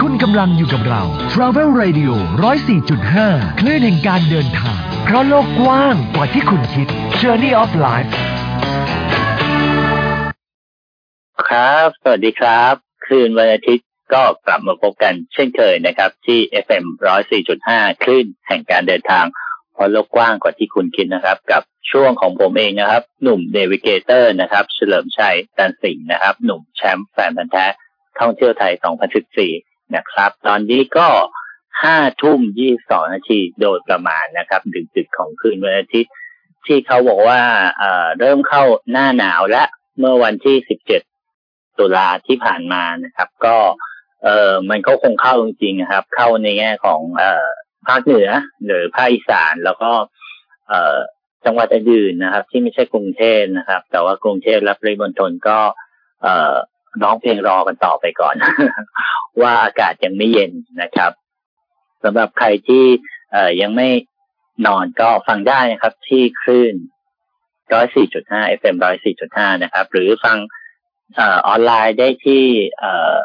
คุณกำลังอยู่กับเรา Travel Radio 104.5 คลื่นแห่งการเดินทาง เพราะโลกกว้างกว่าที่คุณคิด Journey of Life ครับ สวัสดีครับ คืนวันอาทิตย์ก็กลับมาพบกันเช่นเคยนะครับ ที่ FM 104.5 คลื่นแห่งการเดินทาง เพราะโลกกว้างกว่าที่คุณคิดนะครับ กับช่วงของผมเองนะครับ หนุ่ม Navigator นะครับ เฉลิมชัยตันสิงห์นะครับ หนุ่มแชมป์แฟนพันธุ์แท้ท่องเที่ยวไทย 2014 นะครับ ตอนนี้ก็ห้าทุ่มยี่สองนาทีโดยประมาณนะครับ ดึกๆของคืนวันอาทิตย์ ที่เขาบอกว่าเอ่อเริ่มเข้าหน้าหนาวและเมื่อวันที่17ตุลาที่ผ่านมานะครับ ก็เอ่อมันก็คงเข้าจริงๆนะครับ เข้าในแง่ของเอ่อภาคเหนือหรือภาคอีสานแล้วก็เอ่อจังหวัดอื่นนะครับ ที่ไม่ใช่กรุงเทพนะครับ แต่ว่ากรุงเทพและปริมณฑลก็เอ่อ ร้องเพลงรอกันต่อไปก่อน ว่าอากาศยังไม่เย็นนะครับสำหรับใครที่เอ่อยังไม่นอนก็ฟังได้นะครับ ที่คลื่น104.5 FM 104.5นะครับ หรือฟังเอ่อออนไลน์ได้ที่เอ่อ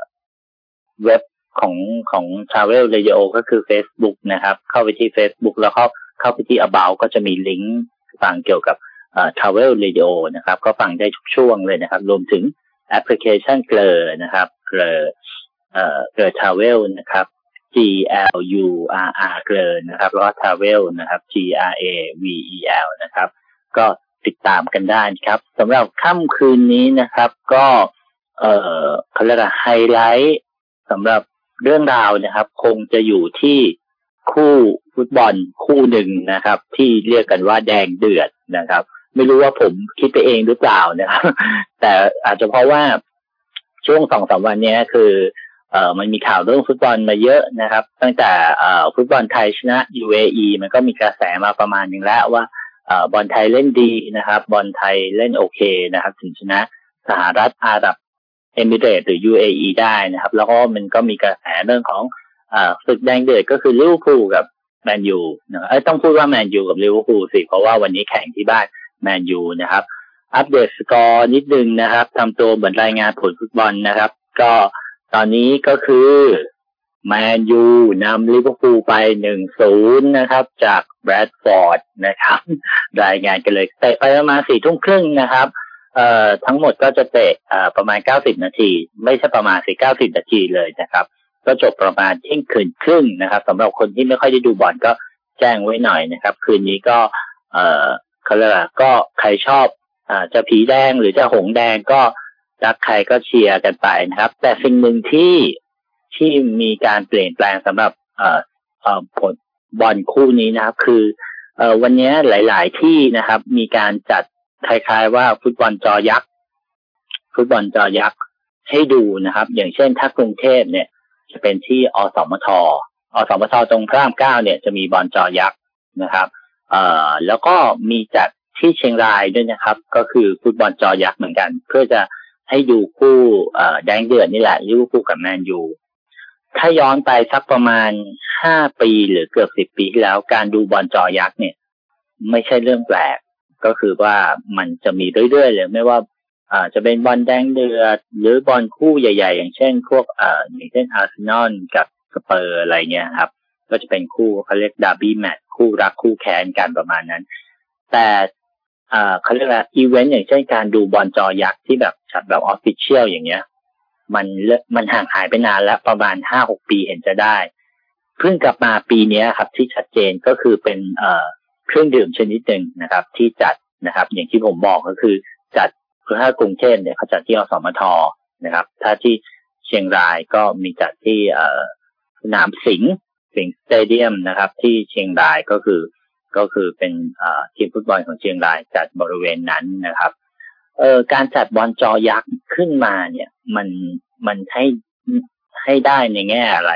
เว็บของของ Travel Radio ก็คือ Facebook นะครับ เข้าไปที่ Facebook แล้วก็เข้าไปที่ About ก็จะมีลิงก์ฟังเกี่ยวกับเอ่อ Travel Radio นะครับ ก็ฟังได้ทุกช่วงเลยนะครับ รวมถึง แอปพลิเคชันเกลอนะครับ เกลอเอ่อเกลอ Travel นะครับ G L U R R เกลอนะครับแล้วก็ Travel นะครับ T R A V E L นะครับ ก็ติดตามกันได้ครับสำหรับค่ำคืนนี้นะครับ ก็เอ่อเขาเรียกไฮไลท์สำหรับเรื่องราวนะครับ คงจะอยู่ที่คู่ฟุตบอลคู่หนึ่งนะครับ ที่เรียกกันว่าแดงเดือดนะครับ ไม่รู้ว่าผมคิดไปเองหรือเปล่านะครับแต่อาจจะเพราะว่าช่วงสองสามวันนี้คือเอ่อมันมีข่าวเรื่องฟุตบอลมาเยอะนะครับ ตั้งแต่เอ่อฟุตบอลไทยชนะ UAE มันก็มีกระแสมาประมาณหนึ่งแล้วว่าเอ่อบอลไทยเล่นดีนะครับ บอลไทยเล่นโอเคนะครับ ถึงชนะสหรัฐอาหรับเอมิเรตส์หรือ UAE ได้นะครับ แล้วก็มันก็มีกระแสเรื่องของเอ่อศึกแดงเดือดก็คือลิเวอร์พูลกับแมนยูนะเอ้ยต้องพูดว่าแมนยูกับลิเวอร์พูลสิเพราะว่าวันนี้แข่งที่บ้าน แมนยูนะครับ อัปเดตสกอร์นิดนึงนะครับทำตัวเหมือนรายงานผลฟุตบอลนะครับ ก็ตอนนี้ก็คือแมนยูนำลิเวอร์พูลไปหนึ่งศูนย์นะครับ จากแรชฟอร์ดนะครับ รายงานกันเลยเตะไปประมาณสี่ทุ่มครึ่งนะครับเอ่อทั้งหมดก็จะเตะเอ่อประมาณเก้าสิบนาที ไม่ใช่ประมาณสี่เก้าสิบนาทีเลยนะครับ ก็จบประมาณเที่ยงคืนครึ่งนะครับสำหรับคนที่ไม่ค่อยได้ดูบอลก็แจ้งไว้หน่อยนะครับ คืนนี้ก็เอ่อ เขาเรียกว่าก็ใครชอบอ่าจะผีแดงหรือจะหงแดงก็รักใครก็เชียร์กันไปนะครับ แต่สิ่งหนึ่งที่ที่มีการเปลี่ยนแปลงสำหรับเอ่อเอ่อผลบอลคู่นี้นะครับ คือเอ่อวันนี้หลาย ๆ ที่นะครับ มีการจัดคล้าย ๆ ว่าฟุตบอลจอยักษ์ฟุตบอลจอยักษ์ให้ดูนะครับ อย่างเช่นถ้ากรุงเทพเนี่ย จะเป็นที่อสมทอสมทตรงพระรามเก้าเนี่ยจะมีบอลจอยักษ์นะครับ อ่อแล้วก็มีจัดที่เชียงรายด้วยนะครับ ก็คือฟุตบอลจอยักษ์เหมือนกัน เพื่อจะให้ดูคู่แดงเดือดนี่แหละลิเวอร์พูลกับแมนยูถ้าย้อนไปสักประมาณห้าปีหรือเกือบสิบปีที่แล้ว การดูบอลจอยักษ์เนี่ย ไม่ใช่เรื่องแปลก ก็คือว่ามันจะมีเรื่อยๆเลยไม่ว่าอ่าจะเป็นบอลแดงเดือดหรือบอลคู่ใหญ่ ๆ อย่างเช่น พวกอ่าอย่างเช่นอาร์เซนอลกับสเปอร์สอะไรเงี้ยครับ ก็จะเป็นคู่เขาเรียกดาร์บี้แมตช์คู่รักคู่แค้นกันประมาณนั้น แต่เขาเรียกว่าอีเวนต์อย่างเช่นการดูบอลจอยักษ์ที่แบบจัดแบบ official อย่างเงี้ย มันเลมันห่างหายไปนานแล้วประมาณห้าหกปีเห็นจะได้เพิ่งกลับมาปีนี้ครับที่ชัดเจนก็คือเป็นเอ่อเครื่องดื่มชนิดหนึ่งนะครับ ที่จัดนะครับ อย่างที่ผมบอกก็คือจัดคือถ้ากรุงเทพเนี่ยเขาจัดที่อสมทนะครับ ถ้าที่เชียงรายก็มีจัดที่เอ่อสนามสิงห์ สิงสเตเดียมนะครับ ที่เชียงรายก็คือก็คือเป็นทีมฟุตบอลของเชียงรายจัดบริเวณนั้นนะครับเออการจัดบอลจอยักษ์ขึ้นมาเนี่ยมันมันให้ให้ได้ในแง่อะไร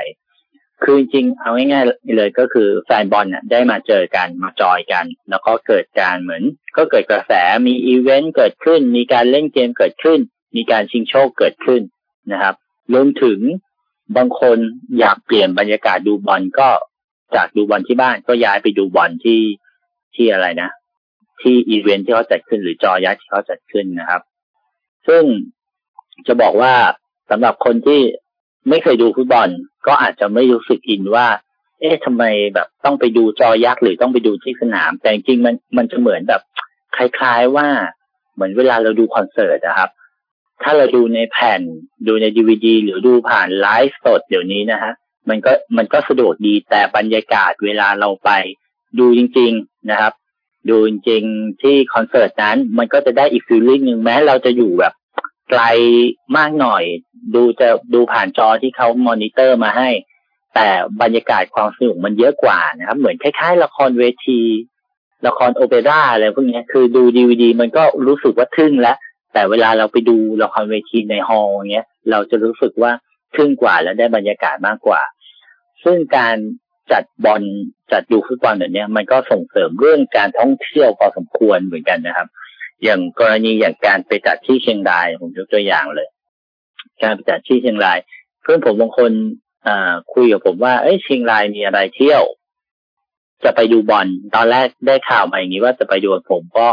คือจริงเอาง่ายๆเลยก็คือแฟนบอลเนี่ยได้มาเจอกันมาจอยกัน แล้วก็เกิดการเหมือน ก็เกิดกระแสมีอีเวนต์เกิดขึ้น มีการเล่นเกมเกิดขึ้น มีการชิงโชคเกิดขึ้นนะครับรวมถึง บางคนอยากเปลี่ยนบรรยากาศดูบอลก็จากดูบอลที่บ้านก็ย้ายไปดูบอลที่ที่อะไรนะ ที่อีเวนท์ที่เขาจัดขึ้นหรือจอยักษ์ที่เขาจัดขึ้นนะครับ ซึ่งจะบอกว่าสำหรับคนที่ไม่เคยดูฟุตบอล ก็อาจจะไม่รู้สึกอินว่า เอ๊ะทำไมแบบต้องไปดูจอยักษ์หรือต้องไปดูที่สนาม แต่จริงมันมันจะเหมือนแบบ คล้าย ๆว่าเหมือนเวลาเราดูคอนเสิร์ตนะครับ ถ้าเราดูในแผ่น ดูในดีวดีหรือดูผ่านไลฟ์สดเดี๋ยวนี้นะฮะมันก็มันก็สะดวกดีแต่บรรยากาศเวลาเราไปดูจริง ๆนะครับ ดูจริงๆที่คอนเสิร์ตนั้น มันก็จะได้อีก feeling หนึ่งแม้เราจะอยู่แบบไกลมากหน่อย ดูจะดูผ่านจอที่เขามอนิเตอร์มาให้ แต่บรรยากาศความสนุกมันเยอะกว่านะครับ เหมือนคล้ายๆ ละครเวที ละครโอเปร่าอะไรพวกนี้คือดูดีวดีมันก็รู้สึกว่าทึ่งแล้ว แต่เวลาเราไปดูละครเวทีใน hall เงี้ย เราจะรู้สึกว่าทึ่งกว่าและได้บรรยากาศมากกว่า ซึ่งการจัดบอลจัดดูฟุตบอลแบบนี้มันก็ส่งเสริมเรื่องการท่องเที่ยวพอสมควรเหมือนกันนะครับ อย่างกรณีอย่างการไปจัดที่เชียงรายผมยกตัวอย่างเลย การไปจัดที่เชียงราย เพื่อนผมบางคนคุยกับผมว่าเอ้ยเชียงรายมีอะไรเที่ยว จะไปดูบอลตอนแรกได้ข่าวมาอย่างนี้ว่าจะไปดูผมก็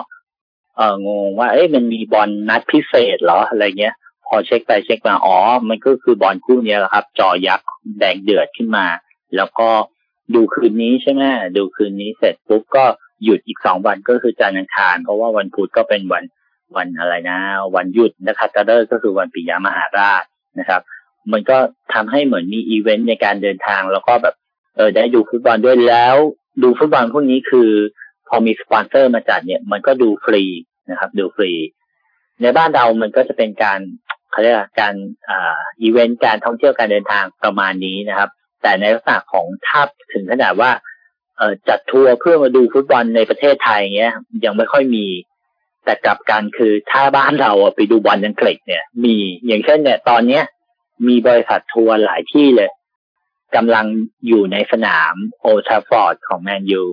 เอองงว่าเอ้ยมันมีบอลนัดพิเศษเหรออะไรเงี้ย พอเช็คไปเช็คมาอ๋อมันก็คือบอลคู่นี้แหละครับ จอยักษ์แดงเดือดขึ้นมา แล้วก็ดูคืนนี้ใช่ไหมดูคืนนี้เสร็จปุ๊บก็หยุดอีกสองวันก็คือจันทร์อังคารเพราะว่าวันพุธก็เป็นวันวันอะไรนะ วันหยุดนะครับตะเดอร์ก็คือวันปิยมหาราชนะครับ มันก็ทำให้เหมือนมีอีเวนต์ในการเดินทางแล้วก็แบบเออได้ดูฟุตบอลด้วยแล้ว ดูฟุตบอลพวกนี้คือ พอมีสปอนเซอร์มาจัดเนี่ยมันก็ดูฟรีนะครับ ดูฟรี ในบ้านเรามันก็จะเป็นการเขาเรียกการอ่าอีเวนต์การท่องเที่ยวการเดินทางประมาณนี้นะครับ แต่ในลักษณะของถ้าถึงขนาดว่าเอจัดทัวร์เพื่อมาดูฟุตบอลในประเทศไทยเงี้ย ยังไม่ค่อยมี แต่กลับกันคือถ้าบ้านเราไปดูบอลอังกฤษเนี่ย มีอย่างเช่นเนี่ย ตอนเนี้ย มีบริษัททัวร์หลายที่เลยกำลังอยู่ในสนาม Old Trafford ของแมนยู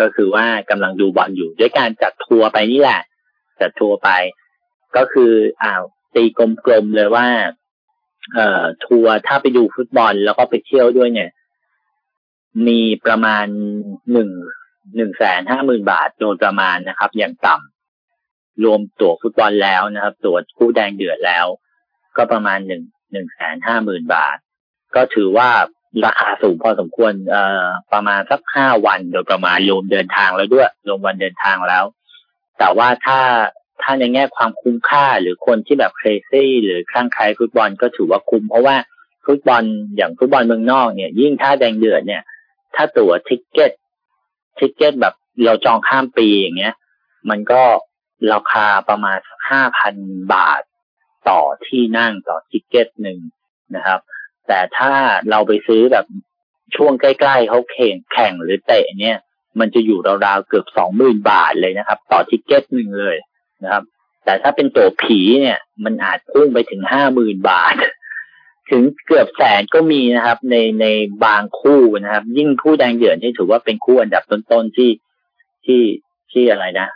ก็คือว่ากำลังดูบอลอยู่ ด้วยการจัดทัวร์ไปนี่แหละ จัดทัวร์ไป ก็คืออ้าวตีกลมๆเลยว่า เอ่อ ทัวร์ถ้าไปดูฟุตบอลแล้วก็ไปเที่ยวด้วยเนี่ย มีประมาณหนึ่งหนึ่งแสนห้าหมื่นบาทโดยประมาณนะครับ อย่างต่ำรวมตั๋วฟุตบอลแล้วนะครับ ตั๋วคู่แดงเดือดแล้ว ก็ประมาณหนึ่งหนึ่งแสนห้าหมื่นบาท ก็ถือว่า ราคาสูงพอสมควรเอ่อประมาณสักห้าวันโดยประมาณรวมเดินทางแล้วด้วยรวมวันเดินทางแล้ว แต่ว่าถ้าถ้าในแง่ความคุ้มค่าหรือคนที่แบบ crazy หรือคลั่งไคล้ฟุตบอลก็ถือว่าคุ้ม เพราะว่าฟุตบอลอย่างฟุตบอลเมืองนอกเนี่ย ยิ่งถ้าแดงเดือดเนี่ย ถ้าตั๋ว ticket ticket แบบเราจองข้ามปีอย่างเงี้ย มันก็ราคาประมาณห้าพันบาทต่อที่นั่งต่อทิกเก็ตหนึ่งนะครับ แต่ถ้าเราไปซื้อแบบช่วงใกล้ๆเขาแข่งแข่งหรือเตะเนี่ย มันจะอยู่ราวๆเกือบสองหมื่นบาทเลยนะครับ ต่อทิกเก็ตหนึ่งเลยนะครับ แต่ถ้าเป็นตัวผีเนี่ย มันอาจพุ่งไปถึงห้าหมื่นบาท ถึงเกือบแสนก็มีนะครับ ในในบางคู่นะครับ ยิ่งคู่แดงเดือดนี่ถือว่าเป็นคู่อันดับต้นๆที่ที่ที่อะไรนะ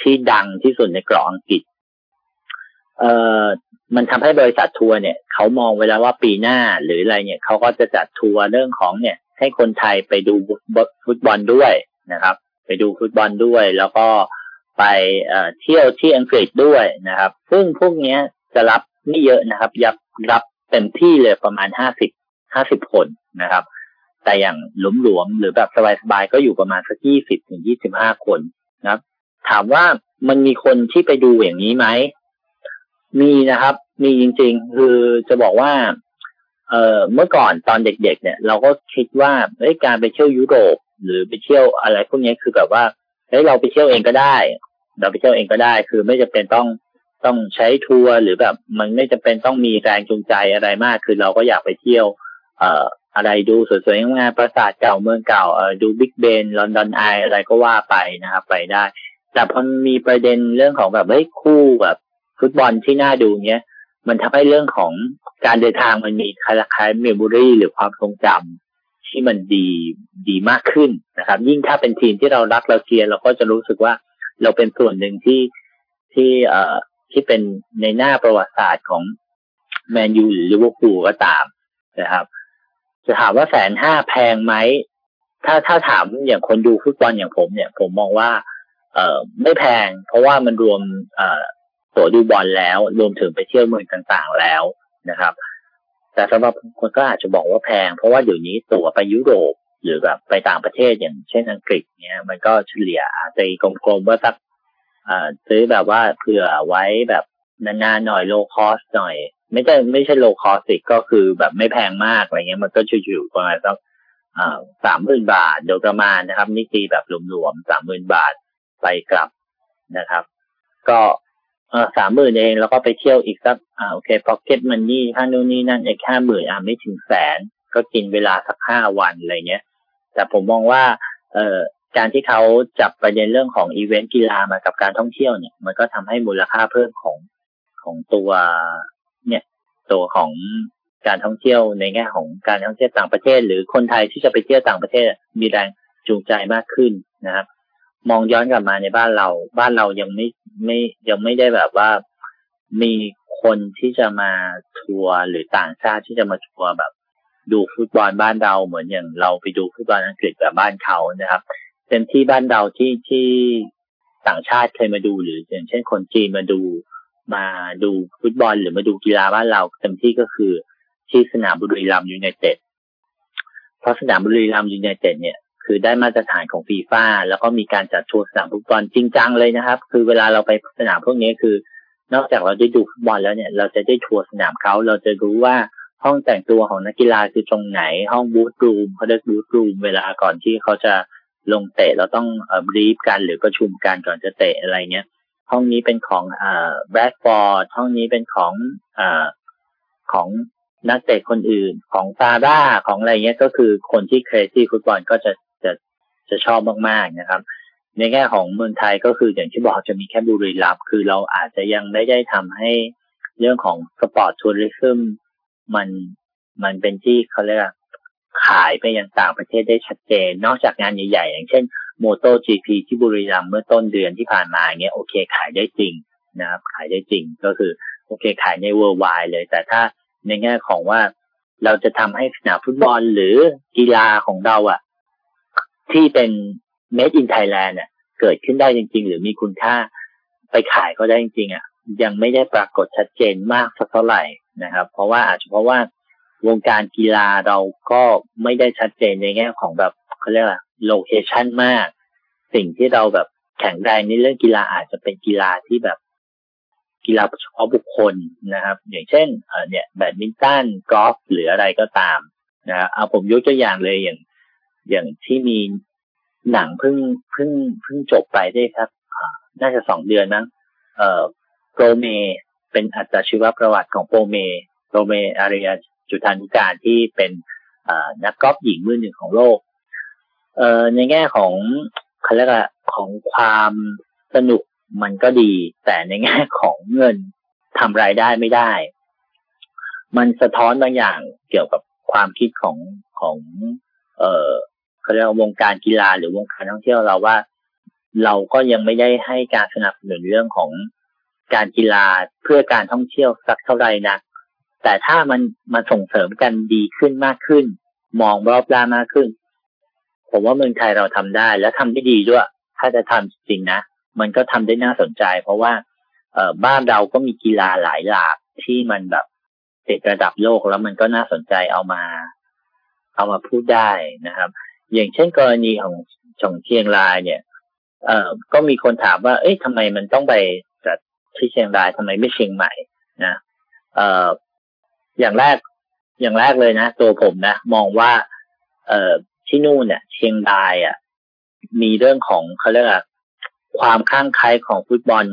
ที่ดังที่สุดในกรองอังกฤษ เอ่อ มันทำให้บริษัททัวร์เนี่ยเขามองเวลาว่าปีหน้าหรืออะไรเนี่ยเขาก็จะจัดทัวร์เรื่องของเนี่ย ให้คนไทยไปดูฟุตบอลด้วยนะครับ ไปดูฟุตบอลด้วย แล้วก็ไปเที่ยวที่อังกฤษด้วยนะครับ ซึ่งพวกนี้จะรับไม่เยอะนะครับยับรับเต็มที่เลยประมาณห้าสิบห้าสิบคนนะครับ แต่อย่างหลวมๆหรือแบบสบายๆก็อยู่ประมาณสักยี่สิบถึงยี่สิบห้าคนนะครับ ถามว่ามันมีคนที่ไปดูอย่างนี้ไหม มีนะครับ มีจริง ๆ คือจะบอกว่า เอ่อเมื่อก่อนตอนเด็ก ๆ เนี่ย เราก็คิดว่าเอ้ยการไปเที่ยวยุโรป หรือไปเที่ยวอะไรพวกนี้คือแบบว่าเฮ้ยเราไปเที่ยวเองก็ได้ เราไปเที่ยวเองก็ได้ คือไม่จำเป็นต้องต้องใช้ทัวร์หรือแบบมันไม่จำเป็นต้องมีแรงจูงใจอะไรมาก คือเราก็อยากไปเที่ยว เอ่ออะไรดูสวยๆงามๆปราสาทเก่าเมืองเก่าเอ่อดู Big Ben London Eye อะไรก็ว่าไปนะครับ ไปได้ แต่พอมีประเด็นเรื่องของแบบเฮ้ยคู่แบบ ฟุตบอลที่น่าดูเนี้ยมันทำให้เรื่องของการเดินทางมันมีคล้ายๆ memory หรือความทรงจำที่มันดีดีมากขึ้นนะครับ ยิ่งถ้าเป็นทีมที่เรารักเราเชียร์เราก็จะรู้สึกว่าเราเป็นส่วนหนึ่งที่ที่เอ่อที่เป็นในหน้าประวัติศาสตร์ของแมนยูหรือลิเวอร์พูลก็ตามนะครับ จะถามว่าแสนห้าแพงไหมถ้าถ้าถามอย่างคนดูฟุตบอลอย่างผมเนี่ย ผมมองว่า เอ่อไม่แพง เพราะว่ามันรวมเอ่อ ตั๋วดูบอลแล้ว รวมถึงไปเที่ยวเมืองต่างๆแล้วนะครับ แต่สำหรับคนก็อาจจะบอกว่าแพง เพราะว่าเดี๋ยวนี้ตั๋วไปยุโรปหรือแบบไปต่างประเทศอย่างเช่นอังกฤษเนี่ยมันก็เฉลี่ยอาจกลมๆว่าสักซื้อแบบว่าเผื่อไว้แบบนานๆหน่อย low cost หน่อย ไม่ใช่ไม่ใช่ low cost สิก็คือแบบไม่แพงมากอะไรเงี้ยมันก็อยู่ประมาณสักสามหมื่นบาทโดยประมาณนะครับนี่ตีแบบหลวมๆสามหมื่นบาทไปกลับนะครับ ก็ สามหมื่นเองแล้วก็ไปเที่ยวอีกสักอ่าโอเค pocket money ค่านู่นนี่นั่นอีกแค่หมื่นอ่าไม่ถึงแสน ก็กินเวลาสักห้าวันอะไรเงี้ย แต่ผมมองว่า เอ่อการที่เขาจับประเด็นเรื่องของอีเวนต์กีฬามากับการท่องเที่ยวเนี่ย มันก็ทำให้มูลค่าเพิ่มของของตัวเนี่ยตัวของการท่องเที่ยวในแง่ของการท่องเที่ยวต่างประเทศ หรือคนไทยที่จะไปเที่ยวต่างประเทศมีแรงจูงใจมากขึ้นนะครับ มองย้อนกลับมาในบ้านเรา บ้านเรายังไม่ไม่ยังไม่ได้แบบว่ามีคนที่จะมาทัวร์หรือต่างชาติที่จะมาทัวร์แบบ ดูฟุตบอลบ้านเราเหมือนอย่างเราไปดูฟุตบอลอังกฤษแบบบ้านเขานะครับเต็มที่บ้านเราที่ที่ต่างชาติเคยมาดูหรืออย่างเช่นคนจีนมาดูมาดูฟุตบอลหรือมาดูกีฬาบ้านเราเต็มที่ก็คือที่สนามบุรีรัมย์ยูไนเต็ดเพราะสนามบุรีรัมย์ยูไนเต็ดเนี่ย คือได้มาตรฐานของฟีฟ่าแล้วก็มีการจัดทัวร์สนามฟุตบอลจริงจังเลยนะครับ คือเวลาเราไปสนามพวกนี้คือ นอกจากเราได้ดูฟุตบอลแล้วเนี่ย เราจะได้ทัวร์สนามเขาเราจะรู้ว่าห้องแต่งตัวของนักกีฬาคือตรงไหน ห้องบูธรูมเขาเรียกบูธรูมเวลาก่อนที่เขาจะลงเตะเราต้องบรีฟกันหรือประชุมกันก่อนจะเตะอะไรเงี้ยห้องนี้เป็นของอ่าแบรดฟอร์ดห้องนี้เป็นของอ่าของนักเตะคนอื่นของซาร่าของอะไรเงี้ยก็คือคนที่เครซี่ฟุตบอลก็จะ จะชอบมากๆนะครับ ในแง่ของเมืองไทยก็คืออย่างที่บอกจะมีแค่บุรีรัมย์คือเราอาจจะยังไม่ได้ทำให้เรื่องของ sport tourism มันมันเป็นที่เขาเรียกขายไปยังต่างประเทศได้ชัดเจน นอกจากงานใหญ่ๆ อย่างเช่นโมโต GP ที่บุรีรัมย์เมื่อต้นเดือนที่ผ่านมาเงี้ยโอเคขายได้จริงนะครับ ขายได้จริงก็คือโอเคขายใน worldwide เลย แต่ถ้าในแง่ของว่าเราจะทำให้สนามฟุตบอลหรือกีฬาของเราอะ ที่เป็น made in Thailand อะเกิดขึ้นได้จริง ๆ หรือมีคุณค่าไปขายก็ได้จริงๆอะยังไม่ได้ปรากฏชัดเจนมากสักเท่าไหร่นะครับ เพราะว่าอาจจะเพราะว่าวงการกีฬาเราก็ไม่ได้ชัดเจนในแง่ของแบบเขาเรียกว่า location มาก สิ่งที่เราแบบแข็งแรงในเรื่องกีฬาอาจจะเป็นกีฬาที่แบบกีฬาเฉพาะบุคคลนะครับ อย่างเช่นเออเนี่ยแบดมินตันกอล์ฟหรืออะไรก็ตามนะเอาผมยกตัวอย่างเลยอย่าง อย่างที่มีหนังเพิ่งเพิ่งเพิ่งจบไปได้ครับน่าจะสองเดือนนะเอ่อโปรเมเป็นอัตชีวประวัติของโปรเมโปรเมอาริยจุธานุการที่เป็นนักกอล์ฟหญิงมือหนึ่งของโลก เอ่อในแง่ของเขาเรียกว่าของความสนุกมันก็ดี แต่ในแง่ของเงินทำรายได้ไม่ได้ มันสะท้อนบางอย่างเกี่ยวกับความคิดของของ เอ่อ เขาเรียกว่าวงการกีฬาหรือวงการท่องเที่ยวเราว่า เราก็ยังไม่ได้ให้การสนับสนุนเรื่องของการกีฬาเพื่อการท่องเที่ยวสักเท่าไหร่นะแต่ถ้ามันมาส่งเสริมกันดีขึ้นมากขึ้น มองรอบด้านมากขึ้น ผมว่าเมืองไทยเราทำได้ และทำได้ดีด้วย ถ้าจะทำจริงนะมันก็ทำได้น่าสนใจ เพราะว่า เออบ้านเราก็มีกีฬาหลายหลากที่มันแบบติดระดับโลกแล้วมันก็น่าสนใจเอามา เอามาพูดได้นะครับ อย่างเช่นกรณีของชงเชียงรายเนี่ย เอ่อก็มีคนถามว่า เอ๊ะทำไมมันต้องไปจัดที่เชียงรายทำไมไม่เชียงใหม่นะเอ่ออย่างแรกอย่างแรกเลยนะตัวผมนะ มองว่า เอ่อที่นู่นเนี่ย เชียงรายอะมีเรื่องของเขาเรียกว่าความข้างไคล้ของฟุตบอล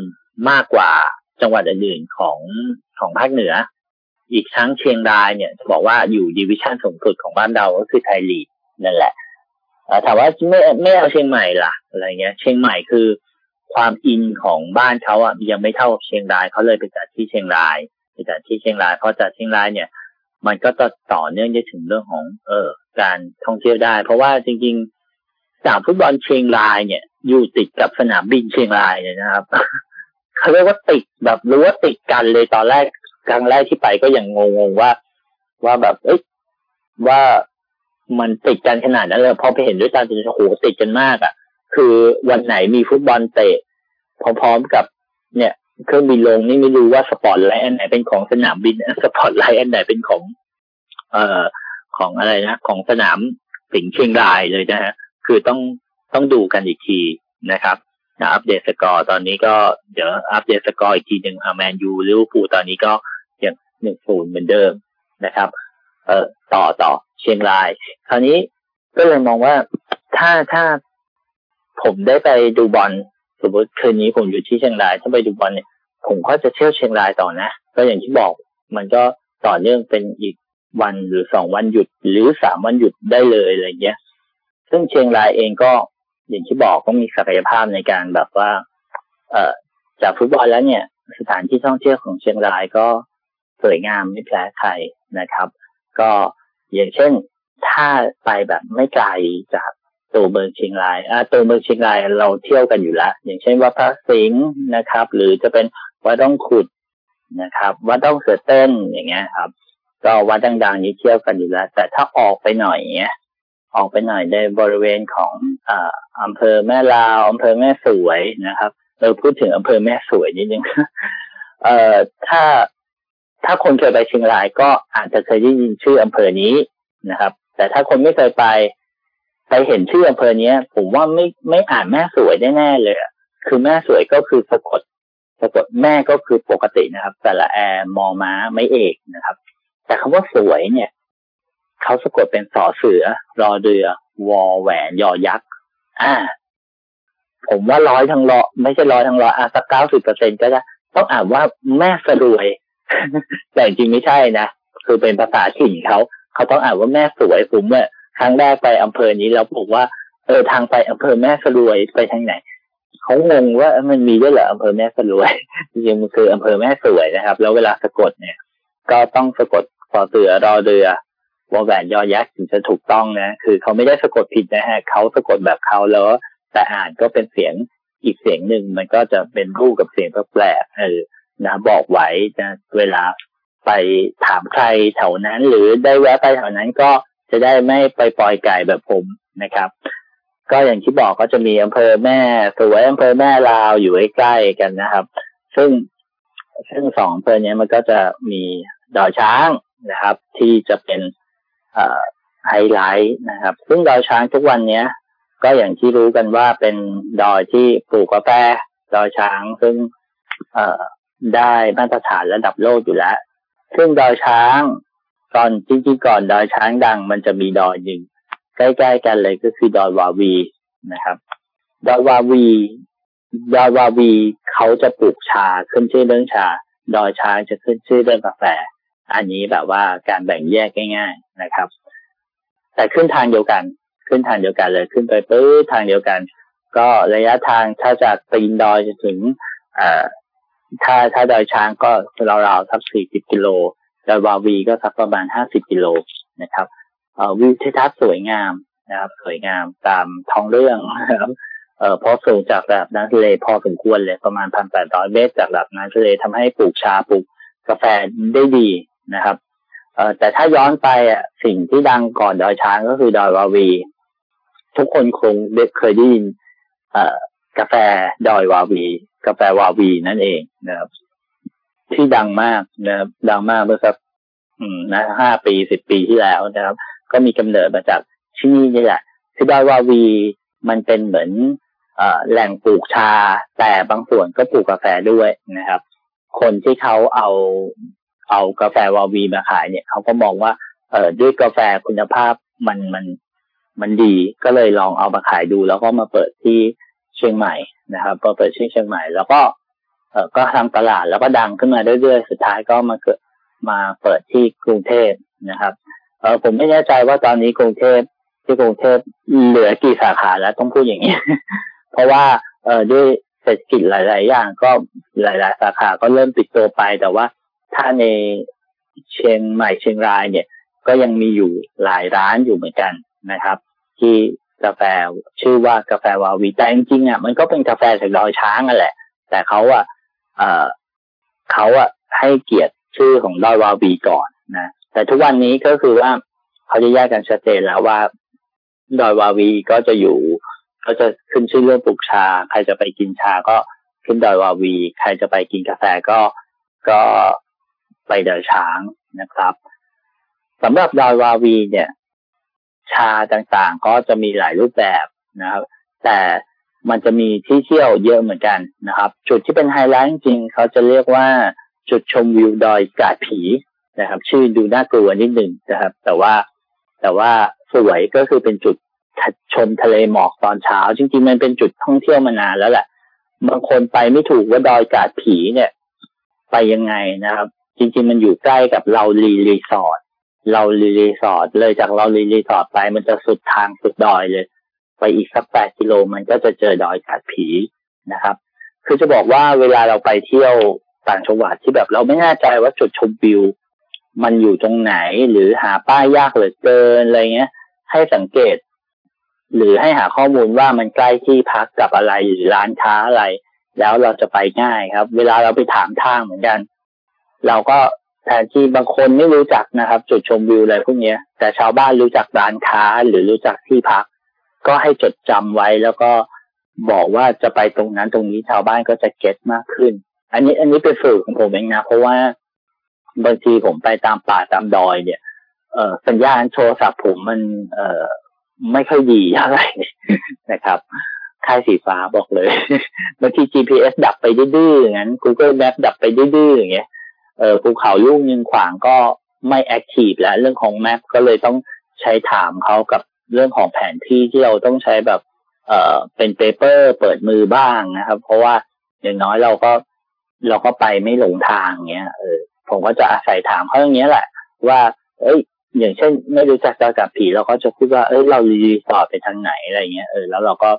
มากกว่าจังหวัดอื่นๆของของภาคเหนือ อีกทั้งเชียงรายเนี่ยจะบอกว่าอยู่ดิวิชั่นสูงสุดของบ้านเราก็คือไทยลีกนั่นแหละ ถามว่าไม่ไม่เอาเชียงใหม่ล่ะอะไรเงี้ย เชียงใหม่คือความอินของบ้านเขาอะยังไม่เท่าเชียงรายเขาเลยไปจัดที่เชียงรายไปจัดที่เชียงรายพอจัดเชียงรายเนี่ย มันก็จะต่อเนื่องได้ถึงเรื่องของเออการท่องเที่ยวได้ เพราะว่าจริงๆสนามฟุตบอลเชียงรายเนี่ย อยู่ติดกับสนามบินเชียงรายเนี่ยนะครับเขาเรียกว่าติดแบบรู้ว่าติดกันเลยตอนแรกครั้งแรกที่ไปก็ยังงงๆว่า ว่าแบบเอ้ยว่า มันติดกันขนาดนั้นเลยพอไปเห็นด้วยตาจริงโอ้โหติดกันมากอะ่ะ คือวันไหนมีฟุตบอลเตะพร้อมๆกับเนี่ยเครื่องบินลงนี่ไม่รู้ว่าสปอร์ตไลท์อันไหนเป็นของสนามบินสปอร์ตไลท์อันไหนเป็นของ เอ่อของอะไรนะของสนามสิงห์เชียงรายเลยนะฮะคือต้องต้องดูกันอีกทีนะครับอัปเดตสกอร์ตอนนี้ก็เดี๋ยวอัปเดตสกอร์อีกทีหนึ่งอาแมนยูลิเวอร์พูลตอนนี้ก็ยังหนึ่งศูนย์เหมือนเดิมนะครับ เอ่อต่อต่อ เชียงราย คราวนี้ก็เลยมองว่าถ้าถ้าผมได้ไปดูบอลสมมติคืนนี้ผมอยู่ที่เชียงรายถ้าไปดูบอลเนี่ย ผมก็จะเที่ยวเชียงรายต่อนะ ก็อย่างที่บอกมันก็ต่อเนื่องเป็นอีกวันหรือสองวันหยุด หรือสามวันหยุดได้เลยอะไรเงี้ย ซึ่งเชียงรายเองก็อย่างที่บอกก็มีศักยภาพในการแบบว่า เอ่อจากฟุตบอลแล้วเนี่ย สถานที่ท่องเที่ยวของเชียงรายก็สวยงามไม่แพ้ใครนะครับ ก็ อย่างเช่น ถ้าไปแบบไม่ไกลจากตัวเมืองเชียงรายอ่าตัวเมืองเชียงรายเราเที่ยวกันอยู่แล้วอย่างเช่นวัดพระสิงห์นะครับ หรือจะเป็นวัดต้องขุดนะครับวัดต้องเสือเต้นอย่างเงี้ยครับ ก็วัดดังๆนี้เที่ยวกันอยู่แล้ว แต่ถ้าออกไปหน่อยเงี้ยออกไปหน่อยในบริเวณของอ่าอำเภอแม่ลาวอำเภอแม่สวยนะครับเราพูดถึงอำเภอแม่สวยนิดนึงเอ่อถ้า ถ้าคนเคยไปเชียงรายก็อาจจะเคยได้ยินชื่ออำเภอนี้นะครับ แต่ถ้าคนไม่เคยไป ไปเห็นชื่ออำเภอเนี้ย ผมว่าไม่ไม่อ่านแม่สวยแน่เลยคือแม่สวยก็คือสะกดสะกดแม่ก็คือปกตินะครับแต่ละแอร์มอม้าไม่เอกนะครับ แต่คำว่าสวยเนี่ยเขาสะกดเป็นสอเสือ รอเรือ วอแหวนยอยักษ์อ่า ผมว่าร้อยทั้งร้อยไม่ใช่ร้อยทั้งร้อยอะสักเก้าสิบเปอร์เซ็นก็จะต้องอ่านว่าแม่สรวย แต่จริงไม่ใช่นะคือเป็นภาษาถิ่นเขาเขาต้องอ่านว่าแม่สวยผมเนี่ยครั้งแรกไปอำเภอนี้เราบอกว่าเออทางไปอำเภอแม่สรวยไปทางไหนเขางงว่ามันมีด้วยเหรออำเภอแม่สรวยจริงๆมันคืออำเภอแม่สวยนะครับ แล้วเวลาสะกดเนี่ย ก็ต้องสะกดฟอเสือรอเรือวอแหวนยอยักษ์ถึงจะถูกต้องนะ คือเขาไม่ได้สะกดผิดนะฮะเขาสะกดแบบเขาแล้วแต่อ่านก็เป็นเสียงอีกเสียงหนึ่งมันก็จะเป็นรูปกับเสียงแปลกเออ นะบอกไว้นะเวลาไปถามใครแถวนั้น หรือได้แวะไปแถวนั้นก็จะได้ไม่ไปปล่อยไก่แบบผมนะครับ ก็อย่างที่บอกก็จะมีอำเภอแม่สวยอำเภอแม่ลาวอยู่ใกล้ๆกันนะครับ ซึ่งซึ่งสองอำเภอนี้มันก็จะมีดอยช้างนะครับ ที่จะเป็นไฮไลท์นะครับ ซึ่งดอยช้างทุกวันเนี้ย ก็อย่างที่รู้กันว่าเป็นดอยที่ปลูกกาแฟดอยช้าง ซึ่ง ได้มาตรฐานระดับโลกอยู่แล้ว ซึ่งดอยช้างก่อนจริงๆก่อนดอยช้างดัง มันจะมีดอยหนึ่งใกล้ๆกันเลยก็คือดอยวาวีนะครับ ดอยวาวี ดอยวาวีเขาจะปลูกชาขึ้นชื่อเรื่องชา ดอยช้างจะขึ้นชื่อเรื่องกาแฟ อันนี้แบบว่าการแบ่งแยกง่าย ๆนะครับ แต่ขึ้นทางเดียวกัน ขึ้นทางเดียวกันเลยขึ้นไปปื้อทางเดียวกัน ก็ระยะทางถ้าจากตีนดอยจะถึงอ่อ ถ้าถ้าดอยช้างก็ราวๆสักสี่สิบกิโลดอยวาวีก็สักประมาณห้าสิบกิโลนะครับวิวทิวทัศน์สวยงามนะครับ สวยงามตามท้องเรื่องนะครับเอ่อพอสูงจากระดับน้ำทะเลพอสมควรเลยประมาณพันแปดร้อยเมตรจากระดับน้ำทะเลทำให้ปลูกชาปลูกกาแฟได้ดีนะครับเอ่อแต่ถ้าย้อนไปอะสิ่งที่ดังก่อนดอยช้างก็คือดอยวาวี ทุกคนคงเคยได้ยินเอ่อ กาแฟดอยวาวี กาแฟวาวีนั่นเองนะครับ ที่ดังมากนะครับ ดังมากเมื่อสักนะห้าปีสิบปีที่แล้วนะครับ ก็มีกำเนิดมาจากที่นี่นี่แหละคือดอยวาวีมันเป็นเหมือนแหล่งปลูกชา แต่บางส่วนก็ปลูกกาแฟด้วยนะครับ คนที่เขาเอาเอากาแฟวาวีมาขายเนี่ยเขาก็มองว่า เออด้วยกาแฟคุณภาพมันมันมันดีก็เลยลองเอามาขายดู แล้วก็มาเปิดที่ เชียงใหม่นะครับพอเปิดที่เชียงใหม่ แล้วก็เออก็ทำตลาดแล้วก็ดังขึ้นมาเรื่อยๆ สุดท้ายก็มาเกิดมาเปิดที่กรุงเทพนะครับเออผมไม่แน่ใจว่าตอนนี้กรุงเทพที่กรุงเทพเหลือกี่สาขาแล้วต้องพูดอย่างนี้ เพราะว่าเออด้วยเศรษฐกิจหลาย ๆ อย่าง ก็หลาย ๆ สาขาก็เริ่มปิดตัวไป แต่ว่าถ้าในเชียงใหม่เชียงรายเนี่ย ก็ยังมีอยู่หลายร้านอยู่เหมือนกันนะครับ ที่ กาแฟชื่อว่ากาแฟวาวีแต่จริงๆอะมันก็เป็นกาแฟจากดอยช้างอะแหละ แต่เขาอะเออเขาอะให้เกียรติชื่อของดอยวาวีก่อนนะแต่ทุกวันนี้ก็คือว่าเขาจะแยกกันชัดเจนแล้วว่าดอยวาวีก็จะอยู่ก็จะขึ้นชื่อเรื่องปลูกชา ใครจะไปกินชาก็ขึ้นดอยวาวี ใครจะไปกินกาแฟก็ก็ไปดอยช้างนะครับสำหรับดอยวาวีเนี่ย ชาต่างๆ ก็จะมีหลายรูปแบบนะครับ แต่มันจะมีที่เที่ยวเยอะเหมือนกันนะครับ จุดที่เป็นไฮไลท์จริงๆเขาจะเรียกว่าจุดชมวิวดอยกาดผีนะครับ ชื่อดูน่ากลัวนิดหนึ่งนะครับ แต่ว่าแต่ว่าสวยก็คือเป็นจุดชมทะเลหมอกตอนเช้า จริงๆ มันเป็นจุดท่องเที่ยวมานานแล้วแหละบางคนไปไม่ถูกว่าดอยกาดผีเนี่ย ไปยังไงนะครับ จริง ๆ มันอยู่ใกล้กับเราลีรีสอร์ท เราลีรีสอร์ทเลยจากเราลีรีสอร์ทไปมันจะสุดทางสุดดอยเลย ไปอีกสักแปดกิโลมันก็จะเจอดอยกาดผีนะครับ คือจะบอกว่าเวลาเราไปเที่ยวต่างจังหวัดที่แบบเราไม่แน่ใจว่าจุดชมวิว มันอยู่ตรงไหนหรือหาป้ายยากเหลือเกินอะไรเงี้ย ให้สังเกต หรือให้หาข้อมูลว่ามันใกล้ที่พักกับอะไรหรือร้านค้าอะไร แล้วเราจะไปง่ายครับ เวลาเราไปถามทางเหมือนกัน เราก็ แทนที่บางคนไม่รู้จักนะครับ จุดชมวิวอะไรพวกนี้แต่ชาวบ้านรู้จักร้านค้าหรือรู้จักที่พัก ก็ให้จดจำไว้แล้วก็บอกว่าจะไปตรงนั้นตรงนี้ชาวบ้านก็จะเก็ตมากขึ้น อันนี้อันนี้เป็นฝึกของผมเองนะเพราะว่าบางทีผมไปตามป่าตามดอยเนี่ย เออสัญญาณโทรศัพท์ผมมัน เออไม่ค่อยดีอะไรนะครับค่ายสีฟ้าบอกเลยบางที GPS ดับไปดื้อๆงั้น Google Map ดับไปดื้อๆอย่างเงี้ย เออภูเขาลูกนึงขวางก็ไม่แอคทีฟแล้วเรื่องของแมปก็เลยต้องใช้ถามเขากับเรื่องของแผนที่ที่เราต้องใช้แบบ เออเป็นเปเปอร์เปิดมือบ้างนะครับ เพราะว่าอย่างน้อยเราก็เราก็ไปไม่หลงทางเงี้ยเออผมก็จะอาศัยถามเขาอย่างเงี้ยแหละ ว่า เอ้ย อย่างเช่น ไม่รู้จักจอกับผีเราก็จะพูดว่าเอ้ยเรารีสอร์ทไปทางไหนอะไรเงี้ยเออแล้วเราก็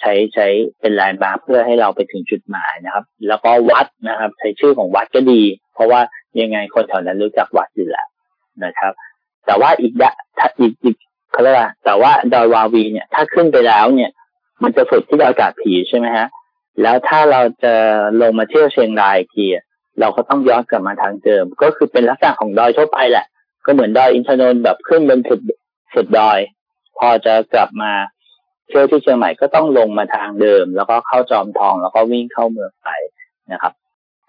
ใช้ใช้เป็นแลนด์มาร์คเพื่อให้เราไปถึงจุดหมายนะครับ แล้วก็วัดนะครับ ใช้ชื่อของวัดก็ดี เพราะว่ายังไงคนแถวนั้นรู้จักวัดอยู่แล้วนะครับ แต่ว่าอีกดะถ้าอีกอีกเขาเรียกว่าแต่ว่าดอยวาวีเนี่ย ถ้าขึ้นไปแล้วเนี่ย มันจะสุดที่ดอยกาดผีใช่ไหมฮะแล้วถ้าเราจะลงมาเที่ยวเชียงรายทีเราก็ต้องย้อนกลับมาทางเดิม ก็คือเป็นลักษณะของดอยทั่วไปแหละ ก็เหมือนดอยอินทนนท์แบบขึ้นบนสุดสุดดอย พอจะกลับมา เที่ยวที่เชียงใหม่ก็ต้องลงมาทางเดิม แล้วก็เข้าจอมทองแล้วก็วิ่งเข้าเมืองไปนะครับ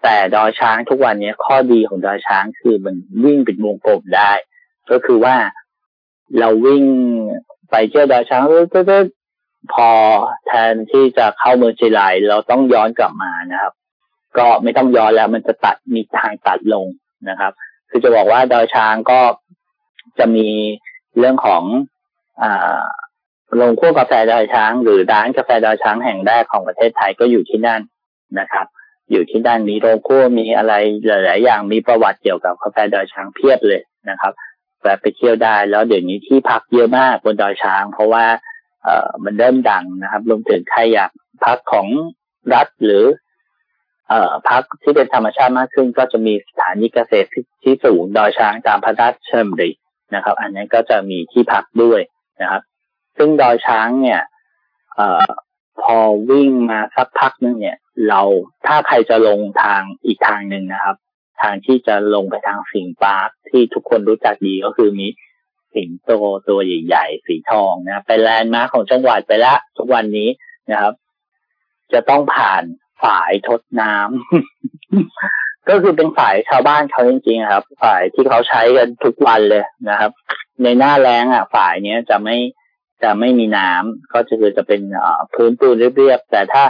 แต่ดอยช้างทุกวันนี้ข้อดีของดอยช้างคือมันวิ่งเป็นวงกลมได้ ก็คือว่าเราวิ่งไปเที่ยวดอยช้างก็พอแทนที่จะเข้าเมืองเชียงรายเราต้องย้อนกลับมานะครับ ก็ไม่ต้องย้อนแล้วมันจะตัดมีทางตัดลงนะครับ คือจะบอกว่าดอยช้างก็จะมีเรื่องของอ่า ลงคั่วกาแฟดอยช้าง หรือร้านกาแฟดอยช้างแห่งแรกของประเทศไทยก็อยู่ที่นั่นนะครับ อยู่ที่นั่นมีโรงคั่วมีอะไรหลาย ๆ อย่างมีประวัติเกี่ยวกับกาแฟดอยช้างเพียบเลยนะครับแวะไปเที่ยวได้แล้วเดี๋ยวนี้ที่พักเยอะมากบนดอยช้าง เพราะว่าเอ่อมันเริ่มดังนะครับรวมถึงใครอยากพักของรัฐหรือ เอ่อพักที่เป็นธรรมชาติมากขึ้น ก็จะมีสถานีเกษตรที่สูงดอยช้างตามพระราชดำรินะครับ อันนี้ก็จะมีที่พักด้วยนะครับ ซึ่งดอยช้างเนี่ยอพอวิ่งมาสักพักนึงเนี่ย เราถ้าใครจะลงทางอีกทางหนึ่งนะครับ ทางที่จะลงไปทางสิงปาร์คที่ทุกคนรู้จักดีก็คือมีสิงโตตัวใหญ่ๆสีทองนะไปแลนด์มาร์คของจังหวัดไปแล้วทุกวันนี้นะครับ จะต้องผ่านฝายทดน้ำก็คือเป็นฝายชาวบ้านเขาจริงๆครับฝายที่เขาใช้กันทุกวันเลยนะครับ ในหน้าแล้งอะฝายเนี้ยจะไม่ จะไม่มีน้ำก็จะคือจะเป็นพื้นปูนเรียบๆแต่ถ้า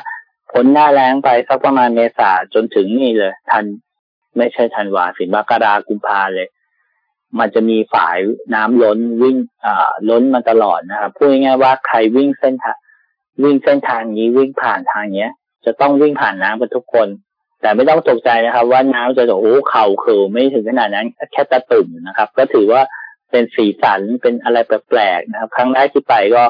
พ้นหน้าแล้งไปสักประมาณเมษาจนถึงนี่เลย ทันไม่ใช่ทันวาสินมกรากุมภาเลย มันจะมีฝายน้ำล้นวิ่งอ่าล้นมาตลอดนะครับพูดง่ายๆว่าใครวิ่งเส้นทางวิ่งเส้นทางนี้วิ่งผ่านทางเนี้ย จะต้องวิ่งผ่านน้ำกันทุกคน แต่ไม่ต้องตกใจนะครับ ว่าน้ำจะโอ้เข่าเขือไม่ถึงขนาดนั้น แค่ตะตุ่มนะครับ ก็ถือว่า เป็นสีสันเป็นอะไรแปลกๆนะครับ ครั้งแรกที่ไปก็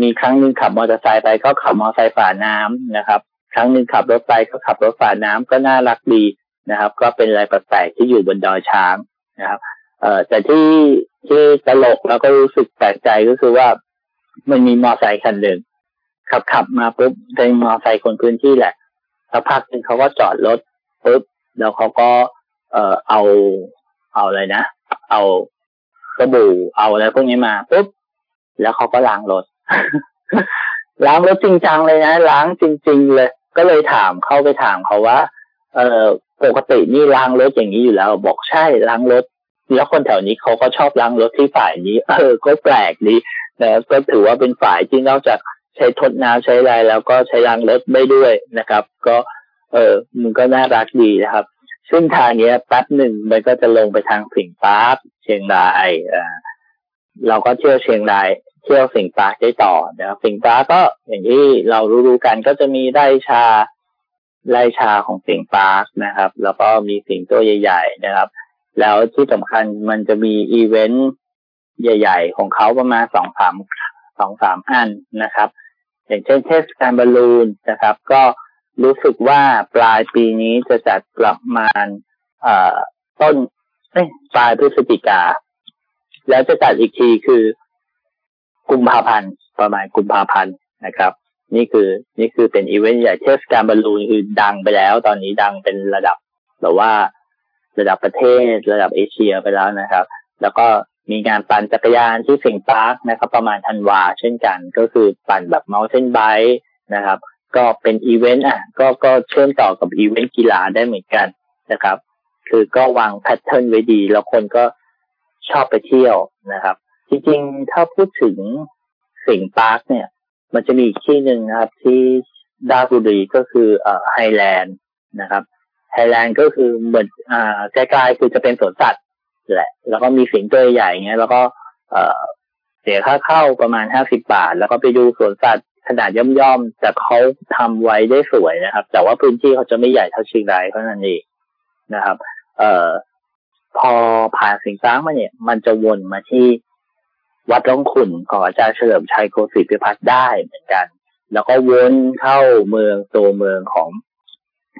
มีครั้งหนึ่งขับมอเตอร์ไซค์ไปก็ขับมอเตอร์ไซค์ฝ่าน้ำนะครับ ครั้งหนึ่งขับรถไปก็ขับรถฝ่าน้ำก็น่ารักดีนะครับ ก็เป็นอะไรแปลกๆที่อยู่บนดอยช้างนะครับ เอ่อแต่ที่ที่ตลกแล้วก็รู้สึกแปลกใจก็คือว่ามันมีมอเตอร์ไซค์คันหนึ่งขับขับมาปุ๊บเป็นมอเตอร์ไซค์คนพื้นที่แหละสักพักหนึ่งเขาก็จอดรถปุ๊บแล้วเขาก็ เอ่อเอาเอาอะไรนะ เอา สบู่เอาอะไรพวกนี้มาปุ๊บแล้วเขาก็ล้างรถล้างรถจริงจังเลยนะล้างจริง ๆ เลย ก็เลยถามเข้าไปถามเขาว่า เออปกตินี่ล้างรถอย่างนี้อยู่แล้ว บอกใช่ล้างรถแล้วคนแถวนี้เขาก็ชอบล้างรถที่ฝ่ายนี้ เออ ก็แปลกดีนะก็ถือว่าเป็นฝ่ายที่นอกจากใช้ทดน้ำใช้อะไรแล้วก็ใช้ล้างรถได้ด้วยนะครับ ก็ เออมันก็น่ารักดีนะครับ ซึ่งทางเนี้ยแป๊บหนึ่งมันก็จะลงไปทางสิงห์ปาร์คเชียงรายอ่าเราก็เที่ยวเชียงราย เที่ยวสิงห์ปาร์คได้ต่อนะครับสิงห์ปาร์คก็อย่างที่เรารู้ๆกันก็จะมีไร่ชาไร่ชาของสิงห์ปาร์คนะครับ แล้วก็มีสิงห์ตัวใหญ่ ๆ นะครับ แล้วที่สำคัญมันจะมีอีเวนต์ใหญ่ ๆ ของเขาประมาณสองสามสองสามอันนะครับ อย่างเช่นเทศกาลบอลลูนนะครับ ก็ รู้สึกว่าปลายปีนี้จะจัดประมาณต้นปลายพฤศจิกา แล้วจะจัดอีกทีคือกุมภาพันธ์ประมาณกุมภาพันธ์นะครับ นี่คือนี่คือเป็นอีเวนต์ใหญ่เทศกาลบอลลูนคือดังไปแล้ว ตอนนี้ดังเป็นระดับแบบว่าระดับประเทศระดับเอเชียไปแล้วนะครับ แล้วก็มีงานปั่นจักรยานที่สิงห์ปาร์คนะครับ ประมาณธันวาเช่นกัน ก็คือปั่นแบบ mountain bike นะครับ ก็เป็นอีเวนต์อะก็ก็เชื่อมต่อกับอีเวนต์กีฬาได้เหมือนกันนะครับ คือก็วาง pattern ไว้ดี แล้วคนก็ชอบไปเที่ยวนะครับ จริงๆ ถ้าพูดถึงสิงห์ปาร์คเนี่ย มันจะมีอีกที่หนึ่งนะครับ ที่ดาบุรีก็คือเอ่อไฮแลนด์นะครับไฮแลนด์ก็คือเหมือนอ่าใกล้ๆคือจะเป็นสวนสัตว์แหละ แล้วก็มีสิงตัวใหญ่เงี้ยแล้วก็เอ่อเสียค่าเข้าประมาณห้าสิบบาท แล้วก็ไปดูสวนสัตว์ ขนาดย่อมๆแต่เขาทำไว้ได้สวยนะครับ แต่ว่าพื้นที่เขาจะไม่ใหญ่เท่าเชียงรายเท่านั้นเองนะครับ เอ่อพอผ่านสิงซ้างมาเนี่ย มันจะวนมาที่วัดร่องขุนของอาจารย์เฉลิมชัยโกศิพิพัฒน์ได้เหมือนกัน แล้วก็วนเข้าเมืองตัวเมืองของ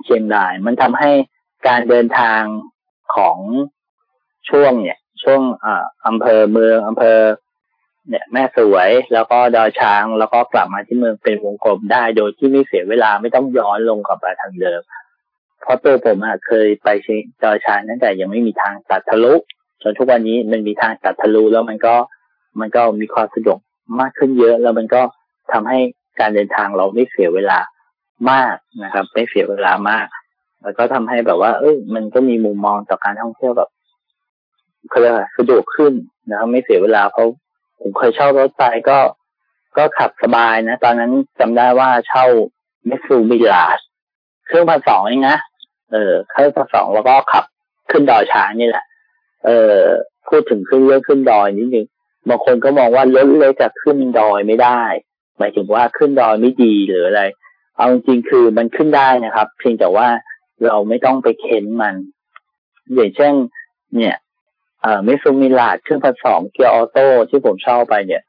เชียงราย มันทำให้การเดินทางของช่วงเนี่ย ช่วงอ่าอำเภอเมืองอำเภอ เนี่ยแม่สวยแล้วก็ดอยช้างแล้วก็กลับมาที่เมืองเป็นวงกลมได้โดยที่ไม่เสียเวลาไม่ต้องย้อนลงกลับไปทางเดิม เพราะตัวผมอะเคยไปดอยช้างตั้งแต่ยังไม่มีทางตัดทะลุจนทุกวันนี้มันมีทางตัดทะลุแล้วมันก็มันก็มีความสะดวกมากขึ้นเยอะแล้วมันก็ทำให้การเดินทางเราไม่เสียเวลามากนะครับ ไม่เสียเวลามาก แล้วก็ทำให้แบบว่า เอ้ยมันก็มีมุมมองต่อการท่องเที่ยวแบบเขาเรียกว่าสะดวกขึ้นนะครับไม่เสียเวลาเพราะ ผมเคยเช่ารถไฟก็ก็ขับสบายนะ ตอนนั้นจำได้ว่าเช่าเมสูมิลาสเครื่องพันสองเองนะเออเครื่องพันสองแล้วก็ขับขึ้นดอยช้างนี่แหละ เออพูดถึงขึ้นเรื่องขึ้นดอยนิดนึงบางคนก็มองว่ารถเล็กจะขึ้นดอยไม่ได้ หมายถึงว่าขึ้นดอยไม่ดีหรืออะไร เอาจริงคือมันขึ้นได้นะครับ เพียงแต่ว่าเราไม่ต้องไปเข็นมัน อย่างเช่น เนี่ย มิซูมิลาดเครื่องพันสองเกียร์ออโต้ที่ผมเช่าไปเนี่ย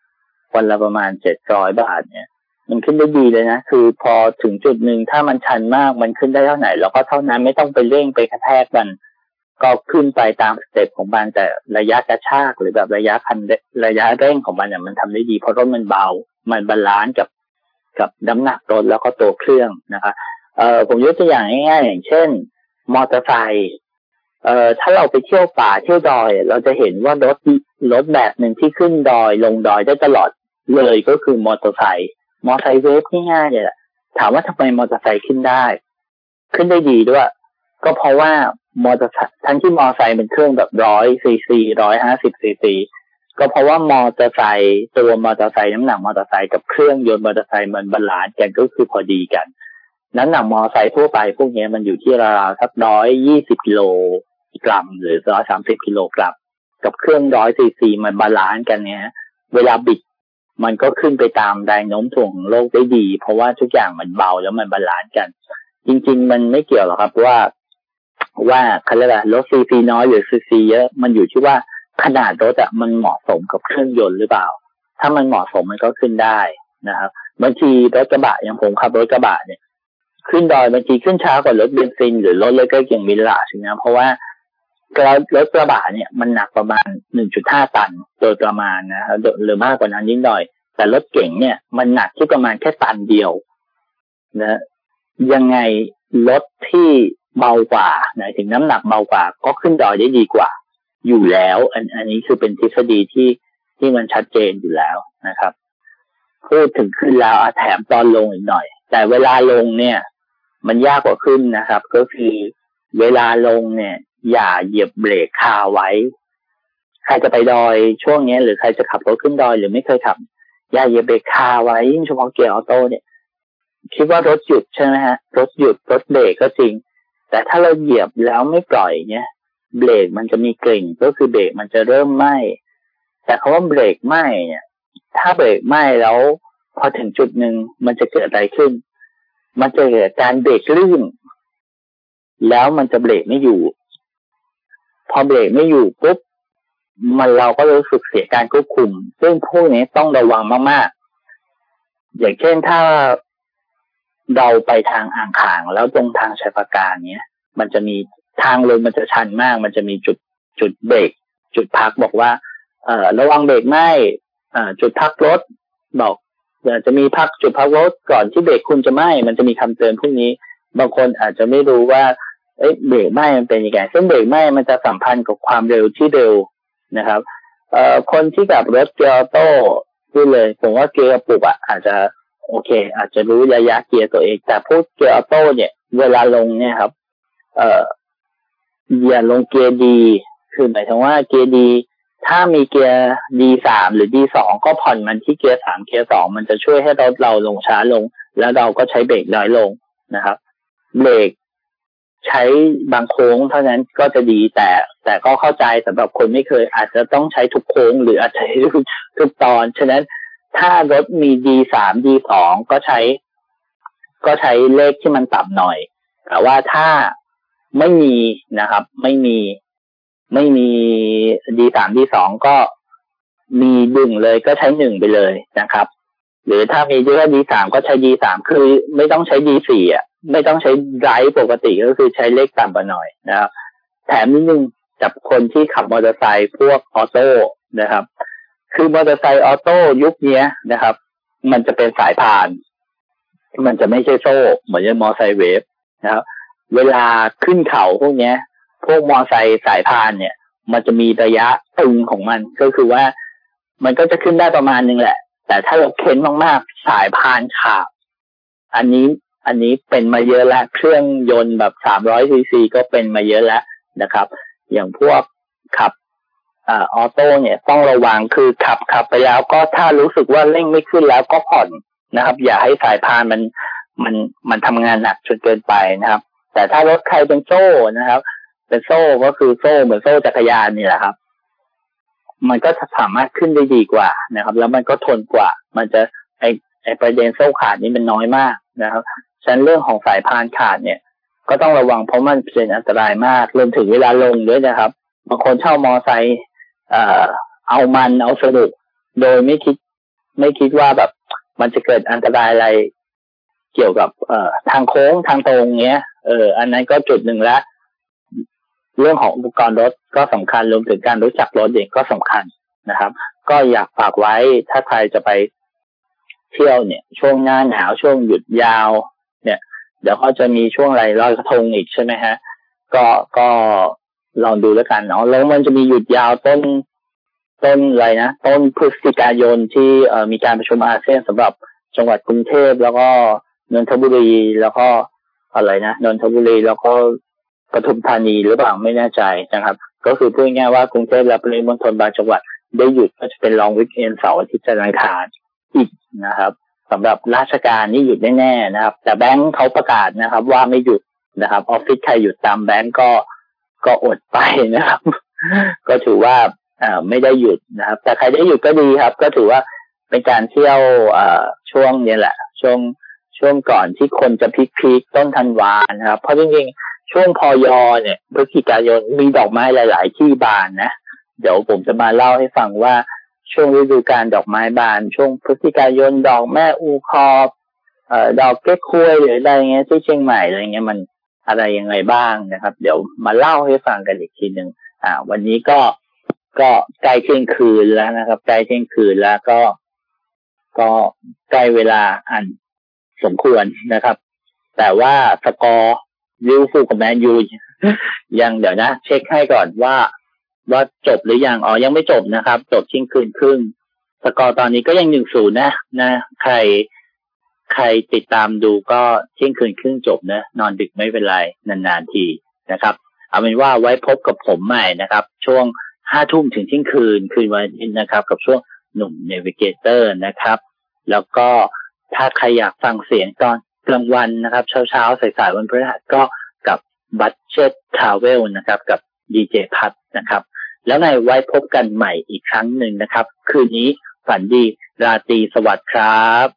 วันละประมาณเจ็ดร้อยบาทเนี่ย มันขึ้นได้ดีเลยนะ คือพอถึงจุดหนึ่งถ้ามันชันมากมันขึ้นได้เท่าไหร่เราก็เท่านั้นไม่ต้องไปเร่งไปกระแทกมัน ก็ขึ้นไปตาม step ของมันแต่ระยะกระชากหรือแบบระยะคันระยะเร่งของมันเนี่ยมันทำได้ดี เพราะรถมันเบา มัน balance กับกับน้ำหนักรถแล้วก็ตัวเครื่องนะคะเอ่อผมยกตัวอย่างง่ายๆอย่างเช่น มอเตอร์ไซค์ เอ่อถ้าเราไปเที่ยวป่าเที่ยวดอย เราจะเห็นว่ารถรถแบบหนึ่งที่ขึ้นดอยลงดอยได้ตลอดเลยก็คือมอเตอร์ไซค์มอเตอร์ไซค์เวฟง่ายๆเนี่ยถามว่าทำไมมอเตอร์ไซค์ขึ้นได้ ขึ้นได้ดีด้วย ก็เพราะว่ามอเตอร์ไซค์ทั้งที่มอเตอร์ไซค์เป็นเครื่องแบบร้อยซีซีร้อยห้าสิบซีซีก็เพราะว่ามอเตอร์ไซค์ตัวมอเตอร์ไซค์น้ำหนักมอเตอร์ไซค์กับเครื่องยนต์มอเตอร์ไซค์มัน balance กันก็คือพอดีกันน้ำหนักมอเตอร์ไซค์ทั่วไปพวกนี้มันอยู่ที่ราวๆสักร้อยยี่สิบกิโล กรัม หรือร้อยสามสิบกิโลกรัมกับเครื่องร้อยซีซีมัน balance กันเนี้ยเวลาบิดมันก็ขึ้นไปตามแรงโน้มถ่วงของโลกได้ดี เพราะว่าทุกอย่างมันเบาแล้วมัน balance กัน จริง ๆ มันไม่เกี่ยวหรอกครับว่า ว่าเขาเรียกรถซีซีน้อยหรือซีซีเยอะมันอยู่ที่ว่าขนาดรถอะมันเหมาะสมกับเครื่องยนต์หรือเปล่า ถ้ามันเหมาะสมมันก็ขึ้นได้นะครับบางทีรถกระบะอย่างผมขับรถกระบะเนี่ย ขึ้นดอยบางทีขึ้นช้ากว่ารถเบนซินหรือรถเล็กๆอย่างมิลลาใช่ไหมเพราะว่า รถกระบะเนี่ยมันหนักประมาณ 1.5 ตัน โดยประมาณนะครับหรือมากกว่านั้นนิดหน่อย แต่รถเก๋งเนี่ยมันหนักที่ประมาณแค่ตันเดียวนะยังไงรถที่เบากว่าหมายถึงน้ำหนักเบากว่า ก็ขึ้นดอยได้ดีกว่า อยู่แล้ว อันอันนี้คือเป็นทฤษฎีที่ที่มันชัดเจนอยู่แล้วนะครับพูดถึงขึ้นแล้วแถมตอนลงอีกหน่อย แต่เวลาลงเนี่ย มันยากกว่าขึ้นนะครับ ก็คือเวลาลงเนี่ย อย่าเหยียบเบรกคาไว้ ใครจะไปดอยช่วงนี้หรือใครจะขับรถขึ้นดอยหรือไม่เคยขับ อย่าเหยียบเบรกคาไว้ยิ่งเฉพาะเกียร์ออโต้เนี่ยคิดว่ารถหยุดใช่ไหมฮะ รถหยุดรถเบรกก็จริง แต่ถ้าเราเหยียบแล้วไม่ปล่อยเนี่ยเบรกมันจะมีกลิ่นก็คือเบรกมันจะเริ่มไหม้แต่คาว่าเบรกไหม้เนี่ยถ้าเบรกไหม้แล้วพอถึงจุดหนึ่งมันจะเกิดอะไรขึ้น มันจะเกิดการเบรกลื่น แล้วมันจะเบรกไม่อยู่ พอเบรกไม่อยู่ปุ๊บมันเราก็รู้สึกเสียการควบคุม ซึ่งพวกนี้ต้องระวังมากๆ อย่างเช่นถ้าเราไปทางอ่างขาง แล้วตรงทางชายปาการเนี้ย มันจะมีทางลงมันจะชันมาก มันจะมีจุดจุดเบรกจุดพักบอกว่า เอ่อระวังเบรกไหมอ่าจุดพักรถบอกจะมีพักจุดพักรถก่อนที่เบรกคุณจะไหมมันจะมีคำเตือนพวกนี้ บางคนอาจจะไม่รู้ว่า เอ้เบรกไหม้มันเป็นยังไงซึ่งเบรกไหม้มันจะสัมพันธ์กับความเร็วที่เร็วนะครับ เอ่อคนที่ขับรถเกียร์ออโต้พูดเลยผมว่าเกียร์กระปุกอะอาจจะโอเค อาจจะรู้ระยะเกียร์ตัวเอง แต่พูดเกียร์ออโต้เนี่ย เวลาลงเนี่ยครับ เอ่ออย่าลงเกียร์ D คือหมายถึงว่าเกียร์ D ถ้ามีเกียร์ D สามหรือ D สองก็ผ่อนมันที่เกียร์สามเกียร์สองมันจะช่วยให้รถเราลงช้าลง แล้วเราก็ใช้เบรกน้อยลงนะครับ เบรก ใช้บางโค้งเท่านั้นก็จะดีแต่ แต่ก็เข้าใจสำหรับคนไม่เคย อาจจะต้องใช้ทุกโค้ง หรืออาจจะทุกตอน ฉะนั้นถ้ารถมีดีสามดีสองก็ใช้ ก็ใช้เลขที่มันต่ำหน่อย แต่ว่าถ้าไม่มีนะครับ ไม่มีไม่มีดีสามดีสองก็มีดึงเลยก็ใช้หนึ่งไปเลยนะครับ หรือถ้ามีแค่ D สามก็ใช้ D สามคือไม่ต้องใช้ D สี่อะ ไม่ต้องใช้ drive ปกติก็คือใช้เลขต่ำกว่าหน่อยนะครับ แถมนิดนึงกับคนที่ขับมอเตอร์ไซค์พวกออโต้นะครับ คือมอเตอร์ไซค์ออโต้ยุคนี้นะครับ มันจะเป็นสายพาน มันจะไม่ใช่โซ่ เหมือนมอเตอร์ไซค์เวฟนะครับ เวลาขึ้นเขาพวกนี้พวกมอเตอร์ไซค์สายพานเนี่ย มันจะมีระยะตึงของมันก็คือว่ามันก็จะขึ้นได้ประมาณนึงแหละ แต่ถ้าเราเค้นมากๆ สายพานขาดอันนี้อันนี้เป็นมาเยอะแล้ว เครื่องยนต์แบบสามร้อยซีซีก็เป็นมาเยอะแล้วนะครับ อย่างพวกขับออโต้เนี่ยต้องระวังคือขับขับไปแล้วก็ถ้ารู้สึกว่าเร่งไม่ขึ้นแล้วก็ผ่อนนะครับ อย่าให้สายพานมันมันมันทำงานหนักจนเกินไปนะครับ แต่ถ้ารถใครเป็นโซ่นะครับ เป็นโซ่ก็คือโซ่เหมือนโซ่จักรยานนี่แหละครับ มันก็สามารถขึ้นได้ดีกว่านะครับ แล้วมันก็ทนกว่า มันจะไอไอประเด็นโซ่ขาดนี่มันน้อยมากนะครับฉะนั้นเรื่องของสายพานขาดเนี่ย ก็ต้องระวังเพราะมันเป็นอันตรายมากรวมถึงเวลาลงด้วยนะครับบางคนเช่ามอไซค์เอ่อเอามันเอาสนุกโดยไม่คิดไม่คิดว่าแบบมันจะเกิดอันตรายอะไรเกี่ยวกับเอ่อทางโค้งทางตรงเงี้ยเอออันนั้นก็จุดหนึ่งละ เรื่องของอุปกรณ์รถก็สำคัญรวมถึงการรู้จักรถเองก็สำคัญนะครับ ก็อยากฝากไว้ถ้าใครจะไปเที่ยวเนี่ย ช่วงหน้าหนาวช่วงหยุดยาว เนี่ย เดี๋ยวเขาจะมีช่วงอะไรลอยกระทงอีกใช่ไหมฮะ ก็ก็ลองดูแล้วกันเนาะแล้วมันจะมีหยุดยาวต้นต้นอะไรนะต้นพฤศจิกายนที่เอ่อมีการประชุมอาเซียนสำหรับจังหวัดกรุงเทพแล้วก็นนทบุรีแล้วก็อะไรนะนนทบุรีแล้วก็ ปทุมธานีหรือเปล่าไม่แน่ใจนะครับ ก็คือพูดง่ายว่ากรุงเทพและปริมณฑลบางจังหวัด ได้หยุดก็จะเป็นลองวิกเอนเสาร์อาทิตย์จันทร์อังคารอีกนะครับสำหรับราชการนี่หยุดแน่ๆนะครับ แต่แบงค์เขาประกาศนะครับ ว่าไม่หยุดนะครับออฟฟิศใครหยุดตามแบงค์ก็ก็อดไปนะครับ ก็ถือว่าอ่าไม่ได้หยุดนะครับ แต่ใครได้หยุดก็ดีครับ ก็ถือว่าเป็นการเที่ยวอ่าช่วงนี้แหละ ช่วงช่วงก่อนที่คนจะพิกพีกต้นธันวานะครับ เพราะจริงๆ ช่วงพอยอเนี่ยพฤศจิกายนมีดอกไม้หลาย ๆ ที่บานนะ เดี๋ยวผมจะมาเล่าให้ฟังว่าช่วงฤดูการดอกไม้บาน ช่วงพฤศจิกายนดอกแม่อูคอบเอ่อดอกเก๊กควยหรืออะไรเงี้ยที่เชียงใหม่อะไรเงี้ยมันอะไรยังไงบ้างนะครับ เดี๋ยวมาเล่าให้ฟังกันอีกทีหนึ่งอ่า วันนี้ก็ก็ใกล้เที่ยงคืนแล้วนะครับใกล้เที่ยงคืนแล้วก็ ก็ใกล้เวลาอันสมควรนะครับ แต่ว่าสกอร์ ลิวฟูกับแมนยูยังเดี๋ยวนะ เช็คให้ก่อนว่าว่าจบหรือยังอ๋อยังไม่จบนะครับ จบเที่ยงคืนครึ่งสกอร์ตอนนี้ก็ยังหนึ่งศูนย์นะนะ ใครใครติดตามดูก็เที่ยงคืนครึ่งจบนะ นอนดึกไม่เป็นไร นานๆทีนะครับ เอาเป็นว่าไว้พบกับผมใหม่นะครับ ช่วงห้าทุ่มถึงเที่ยงคืนคืนวันอาทิตย์นะครับ กับช่วง Nuim Navigator นะครับ แล้วก็ถ้าใครอยากฟังเสียงตอน กลางวันนะครับเช้าเช้าสายสายวันพฤหัสก็กับ Budget Travel นะครับ กับดีเจพัทนะครับ แล้วในไว้พบกันใหม่อีกครั้งหนึ่งนะครับ คืนนี้ฝันดีราตรีสวัสดิ์ครับ